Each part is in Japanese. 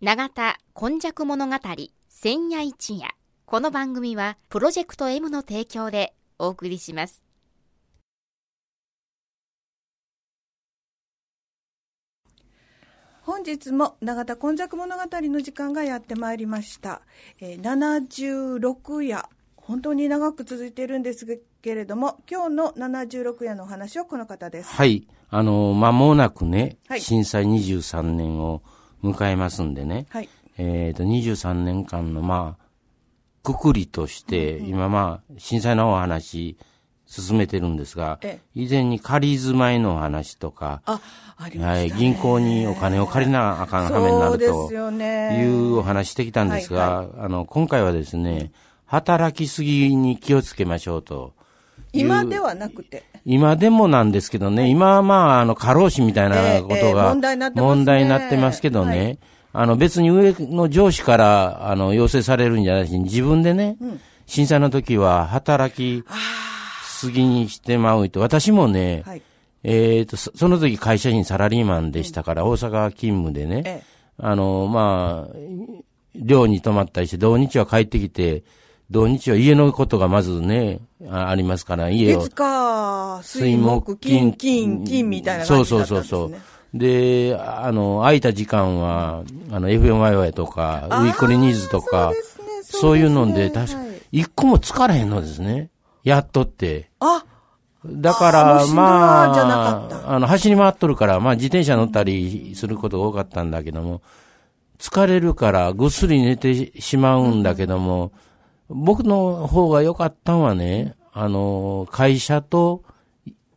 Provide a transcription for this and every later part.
永田今昔物語千夜一夜。この番組はプロジェクト M の提供でお送りします。本日も永田今昔物語の時間がやってまいりました、えー、76夜。本当に長く続いているんですけれども今日の76夜のお話はこの方です。はい。あの、間もなくね、はい。震災23年を迎えますんでね、はい。えっ、と、23年間の、まあ、くくりとして、今まあ、震災のお話、進めてるんですがえ、以前に仮住まいのお話とか、はい、銀行にお金を借りなあかんはめになるというお話してきたんですが、はい。あの、今回はですね、働きすぎに気をつけましょうと。今ではなくて。今でもなんですけどね、今はまあ、あの、過労死みたいなことが、問題になってますけどね、はい。あの、別に上の上司から、あの、要請されるんじゃないし、自分でね、震災の時は働きすぎにしてまうと、私もね、はい。えっ、と、そその時会社員サラリーマンでしたから、大阪勤務でね、ええ。あの、まあ、寮に泊まったりして、土日は帰ってきて、土日は家のことがまずね、あありますから、家を月火水木金金金みたいな感じだったんです、ね、そうそうそうそう。で、あの、空いた時間は、あの、FMYY とか、ウィークリーニーズとか、そうですねそういうので、確か、一個も疲れへんのですね。やっとって。あだから、あまあ、あの、走り回っとるから、まあ、自転車乗ったりすることが多かったんだけども、疲れるからぐっすり寝てしまうんだけども、僕の方が良かったのはね、あの、会社と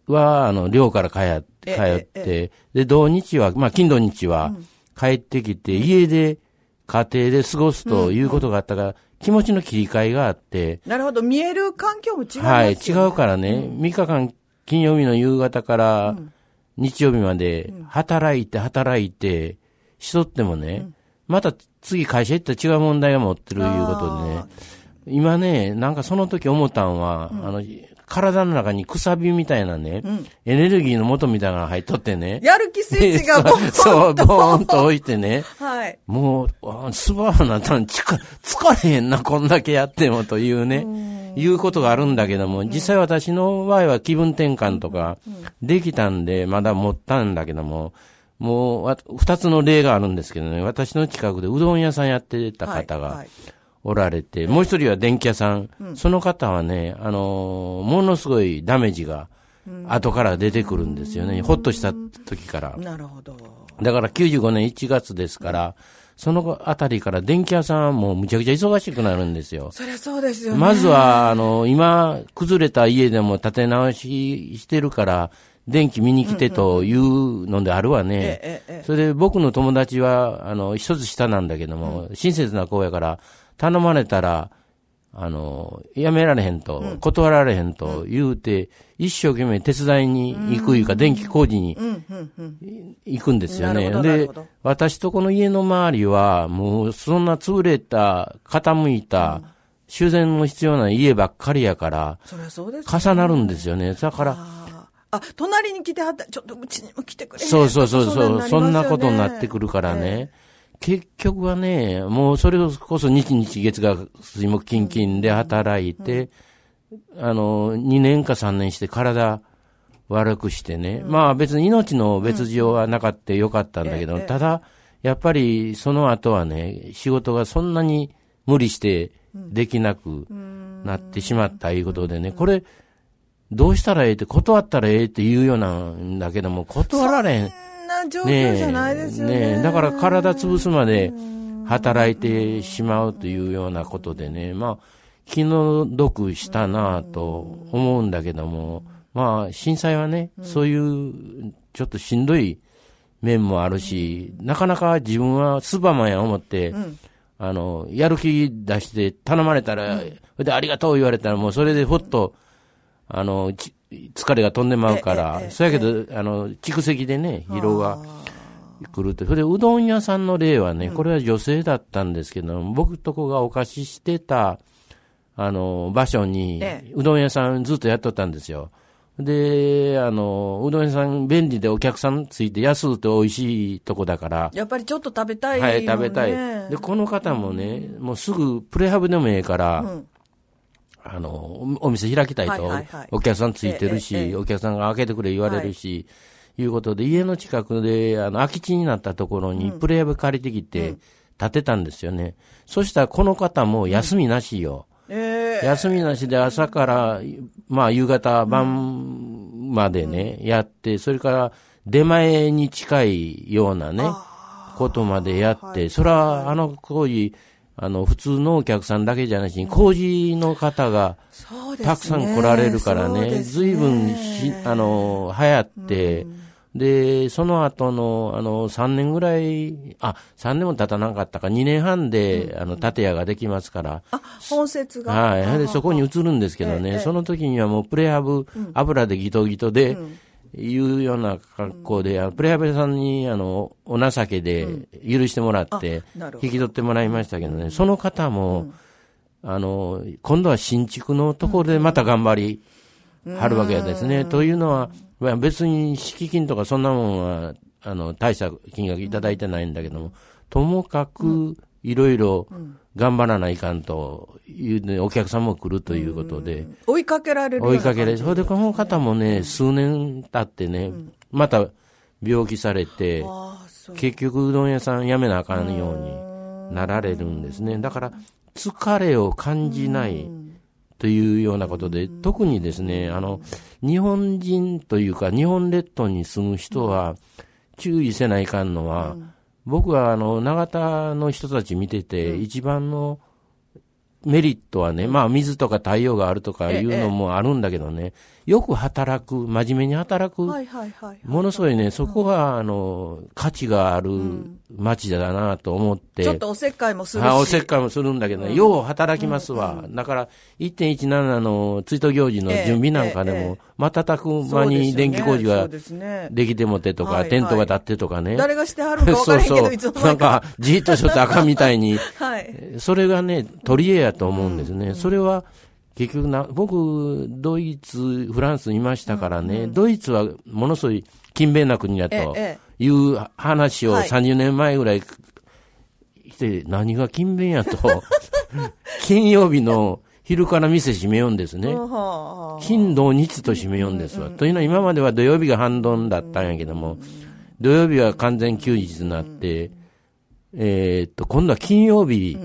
は、あの、寮から帰って、って、で、土日は、まあ、金土日は帰ってきて、家で、家庭で過ごすということがあったから、気持ちの切り替えがあって、なるほど。見える環境も違いますよね。はい、違うからね、3日間、金曜日の夕方から日曜日まで、働いて、働いて、しとってもね、また次会社行ったら違う問題が持ってるいうことでね、今ね、なんかその時思ったんは、あの、体の中にくさびみたいなね、エネルギーの元みたいなのが入っとってね、やる気スイッチが ボンボンそう、ボーンと置いてね、はい。もう、あスバーなったの、つか、疲れへんな、こんだけやってもというね、いうことがあるんだけども、実際私の場合は気分転換とか、できたんで、まだ持ったんだけども、もうわ、二つの例があるんですけどね、私の近くでうどん屋さんやってた方がはいはいおられて、もう一人は電気屋さん、その方はね、あのーものすごいダメージが、後から出てくるんですよね、ほっとした時から。なるほど。だから95年1月ですから、そのあたりから電気屋さんはもうむちゃくちゃ忙しくなるんですよ。そりゃそうですよね。まずは、あの、今、崩れた家でも建て直ししてるから、電気見に来てというのであるわね。それで僕の友達は、あの、一つ下なん。だけども、親切な子やから、頼まれたら、あの、やめられへんと、断られへんと言うて、一生懸命手伝いに行くいうか、電気工事に行くんですよね。で私とこの家の周りは、もうそんな潰れた、傾いた、修繕の必要な家ばっかりやから、重なるんですよね。だから、あ隣に来てはった。ちょっとうちにも来てくれそうそうそうそう、そんなことになってくくるからね。結局はね、もうそれこそ日日月が水木金金で働いて、あの、2年か3年して体悪くしてね。まあ別に命の別状はなかったよかったんだけど、ええただ、やっぱりその後はね、仕事がそんなに無理してできなくなってしまったいうことでね、これ、どうしたらええって、断ったらええって言うようなんだけども、断られん。そんな状況じゃないですよね。ねえだから体潰すまで働いてしまうというようなことでね、まあ、気の毒したなぁと思うんだけども、まあ、震災はね、そういう、ちょっとしんどい面もあるし、なかなか自分はスーパーマンや思って、あの、やる気出して頼まれたら、それでありがとう言われたらもうそれでほっと、あの、ち疲れが飛んでまうから、そやけど、あの、蓄積でね、疲労が来ると。それで、うどん屋さんの例はね、これは女性だったんですけど、僕とこがお貸ししてた、あの、場所にええ、うどん屋さんずっとやっとったんですよ。で、あの、うどん屋さん便利でお客さんついて安うて美味しいとこだから、やっぱりちょっと食べたいね。はい、食べたい。で、この方もね、もうすぐプレハブでもええから、うんあの、おお店開きたいと、お客さんついてるし、お客さんが開けてくれ言われるし、い、うことで、家の近くで、あの、空き地になったところにプレハブ借りてきて、建てたんですよね。そしたらこの方も休みなしよ。ええ。休みなしで朝から、まあ夕方晩までね、やって、それから出前に近いようなね、ことまでやって、それはあの工事、あの、普通のお客さんだけじゃなしに、工事の方がたくさん来られるからね、ずいぶんし、あの、流行って、で、その後の、あの、3年ぐらい、あ、3年も経たなかったか、2年半で、あの、建屋ができますから、あ、本節が。はい。で、そこに移るんですけどね、その時にはもうプレハブ、油でギトギトで、いうような格好で、あのプレハブ屋さんに、あの、お情けで許してもらって引き取ってもらいましたけどね、その方も、あの、今度は新築のところでまた頑張り、はるわけですね。というのは、まあ別に敷金とかそんなもんは、あの、大した金額いただいてないんだけども、ともかく、いろいろ頑張らないかんというね、お客さんも来るということで、追いかけられる追いかけで、感じ。それでこの方もね、数年経ってね、また病気されて。結局うどん屋さん辞めなあかんようになられるんですね。だから、疲れを感じないというようなことで、特にですね、あの、日本人というか、日本列島に住む人は、注意せないかんのは、僕はあの、長田の人たち見てて、一番のメリットはね、まあ水とか太陽があるとかいうのもあるんだけどね、よく働く、真面目に働く、はいはいはい。ものすごいね、そこが、あの、価値がある街だなと思って。ちょっとおせっかいもするし。あおせっかいもするんだけどね、よう働きますわ。だから、1.17の追悼行事の準備なんかでも、瞬く間に電気工事がそうですね。できてもてとか、はいテントが立ってとかね。誰がしてはるか 分からへんけど、いつの間なんにか。か、じーっとしとってあかんみたいに、はい。それがね、取り柄やと思うんですね。それは、結局な、僕、ドイツ、フランスにいましたからね、ドイツはものすごい勤勉な国だとええいう話をはい。30年前ぐらいして、何が勤勉やと、金曜日の昼から店閉めようんですね。金土日と締めようんですわ。というのは今までは土曜日が半ドンだったんやけども、土曜日は完全休日になって、えーっと、今度は金曜日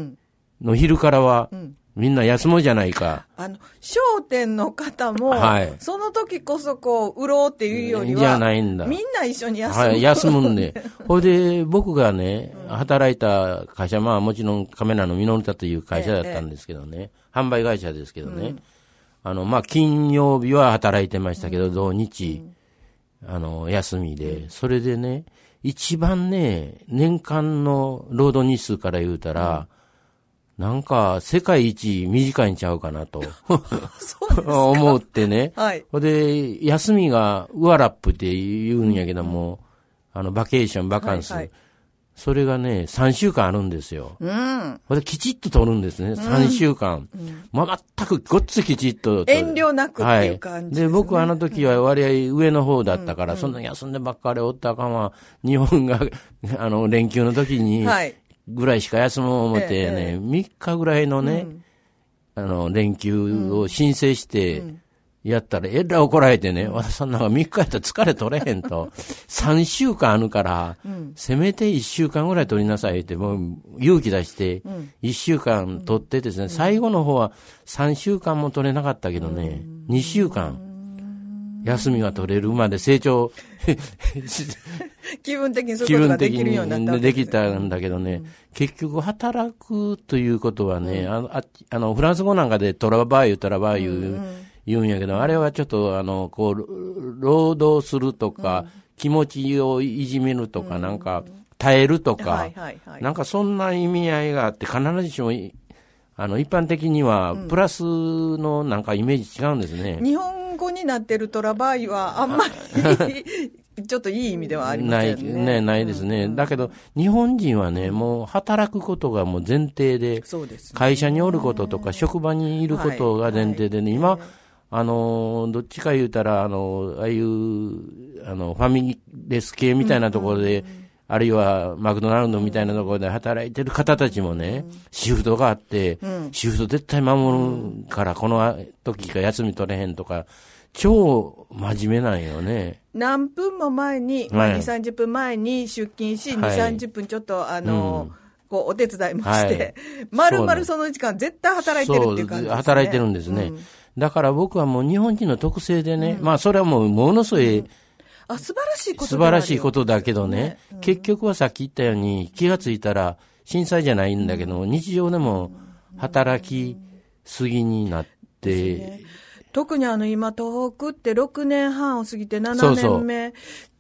の昼からは、みんな休もうじゃないか。あの、商店の方も、はい。その時こそこう、売ろうっていうよりは、じゃないんだ。みんな一緒に休む。はい、休むんで。ほいで、僕がね、働いた会社、まあもちろんカメラのミノルタという会社だったんですけどね、販売会社ですけどね、あの、まあ金曜日は働いてましたけど、土日、あの、休みで、それでね、一番ね、年間の労働日数から言うたら、なんか世界一短いんちゃうかなと 思ってね。はい。ほんで、休みがウアラップって言うんやけども、あの、バケーション、バカンス。はいはいそれがね、3週間あるんですよ。うん。ほんで、きちっと取るんですね、3週間。まあ、全くごっつきちっと。遠慮なくっていう感じですねはい。で、僕はあの時は割合上の方だったから、そんな休んでばっかりおったかんわ。日本が、あの、連休の時に、はい。ぐらいしか休もう思ってええね、3日ぐらいのね、あの、連休を申請して、やったら、えらい怒られてね、私そんな3日やったら疲れ取れへんと、3週間あるから、せめて1週間ぐらい取りなさいって、もう勇気出して、1週間取ってですね、最後の方は3週間も取れなかったけどね、2週間、休みが取れるまで成長、気分的にそういうことがで気分的きるようになったわにけすできたんだけどね、結局働くということはね、あの、ああの、フランス語なんかでトラバーユ、トラバーユ言うんやけど、あれはちょっと、あの、こう、労働するとか、気持ちをいじめるとか、なんか、耐えるとか、はいはいはい。なんかそんな意味合いがあって、必ずしもい、あの、一般的には、プラスのなんかイメージ違うんですね。日本語になってるトラバーイはあんまり、ちょっといい意味ではありまない、せんね。ね、ないですね。だけど、日本人はね、もう働くことがもう前提で、そうですね。会社におることとか、職場にいることが前提でね、今、あの、どっちか言うたら、あの、ああいう、あの、ファミレス系みたいなところで、あるいはマクドナルドみたいなところで働いてる方たちもね、シフトがあって、シフト絶対守るから、この時か休み取れへんとか、超真面目なんよね。何分も前に、まあ、2、30分前に出勤し、2、30分ちょっと、あの、こう、お手伝いもして、まるまるその時間絶対働いてるっていう感じですね。働いてるんですね。だから僕はもう日本人の特性でね、まあそれはもうものすごい、あ、素晴らしいこと素晴らしいことだけどね、ね。うん、結局はさっき言ったように気がついたら震災じゃないんだけど、うん、日常でも働きすぎになって、ね、特にあの今東北って6年半を過ぎて7年目、そうそう。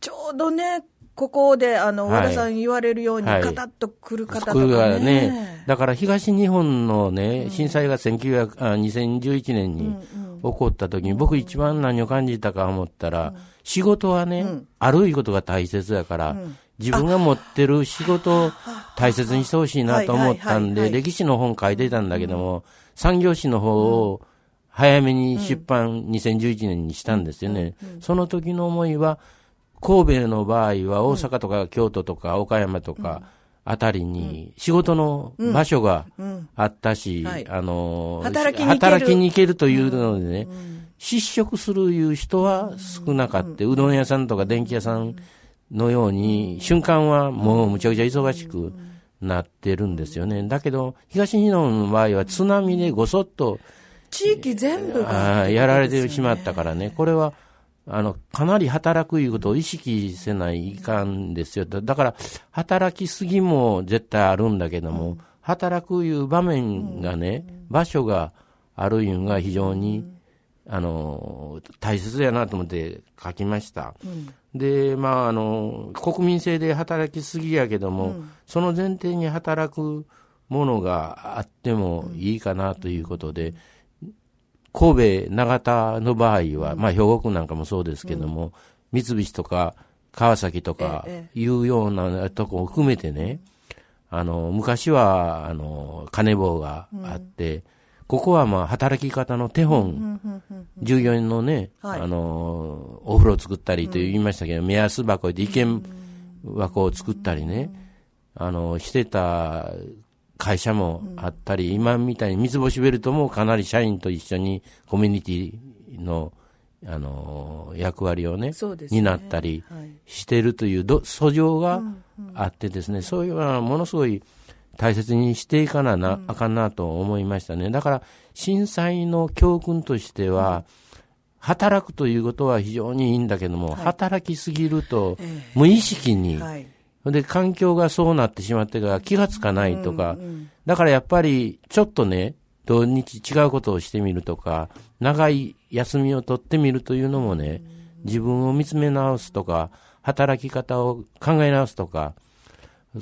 ちょうどね、ここで、あの、和田さん言われるように、カタッと来る方とかね、はいね。だから東日本のね、震災が1900あ2011年に起こった時に、僕一番何を感じたか思ったら、仕事はね、あるいことが大切だから、自分が持ってる仕事を大切にしてほしいなと思ったんで、歴史の本書いてたんだけども、産業史の方を早めに出版2011年にしたんですよね。その時の思いは、神戸の場合は大阪とか京都とか岡山とか、あたりに仕事の場所があったし、あの、働きに行ける。というのでね、失職するいう人は少なかった。うどん屋さんとか電気屋さんのように、瞬間はもうむちゃくちゃ忙しくなってるんですよね。だけど、東日本の場合は津波でごそっと、地域全部が、やられてしまったからね、これは、あの、かなり働くいうことを意識せないかんですよ。だから、働きすぎも絶対あるんだけども、うん、働くいう場面がね、うん、場所があるいうんが非常に、うん、あの、大切やなと思って書きました。で、まあ、あの、国民性で働きすぎやけども、その前提に働くものがあってもいいかなということで、神戸、長田の場合は、まあ兵庫区なんかもそうですけども、三菱とか川崎とかいうようなとこを含めてね、あの、昔は、あの、金棒があって、ここはまあ働き方の手本、従業員のね、あの、お風呂作ったりと言いましたけど、目安箱で意見箱を作ったりね、あの、してた会社もあったり、うん、今みたいに三つ星ベルトもかなり社員と一緒にコミュニティの、あの役割をね、ね。担ったりしてるというど素性があってですね、そういうのはものすごい大切にしていかなな、あかんなと思いましたね。だから、震災の教訓としては、働くということは非常にいいんだけども、はい、働きすぎると、無意識に、はいで、環境がそうなってしまってから気がつかないとか、うんうん、だからやっぱりちょっとね、土日違うことをしてみるとか、長い休みを取ってみるというのもね、自分を見つめ直すとか、働き方を考え直すとか、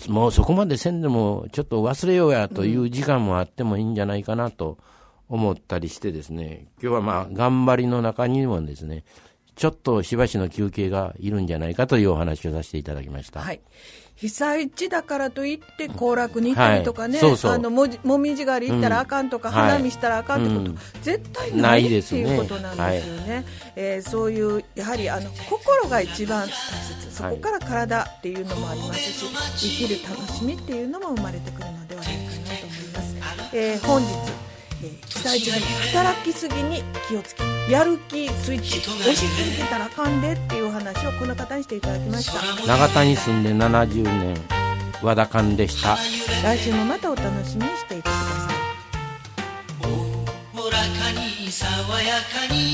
もうそこまでせんでもちょっと忘れようやという時間もあってもいいんじゃないかなと思ったりしてですね、今日はまあ頑張りの中にもですね、ちょっとしばしの休憩がいるんじゃないかというお話をさせていただきました。はい。被災地だからといって行楽に行ったりとかね、はい、そうそう。あのももみじ狩り行ったらあかんとか、うん、花見したらあかんってこと、うん、絶対ないっていうことなんですよね。ね。はい、えー、そういうやはりあの心が一番大切。そこから体っていうのもありますし、生きる楽しみっていうのも生まれてくるのではないかなと思います。えー、本日えー、被災地に働きすぎに気をつけやる気スイッチ押し続けたらあかんでっていうお話をこの方にしていただきました。長田に住んで70年和田勘でした。来週もまたお楽しみにしていてください。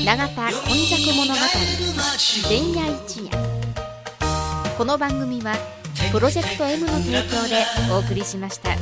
永田今昔物語前夜一夜。この番組はプロジェクト M の提供でお送りしました。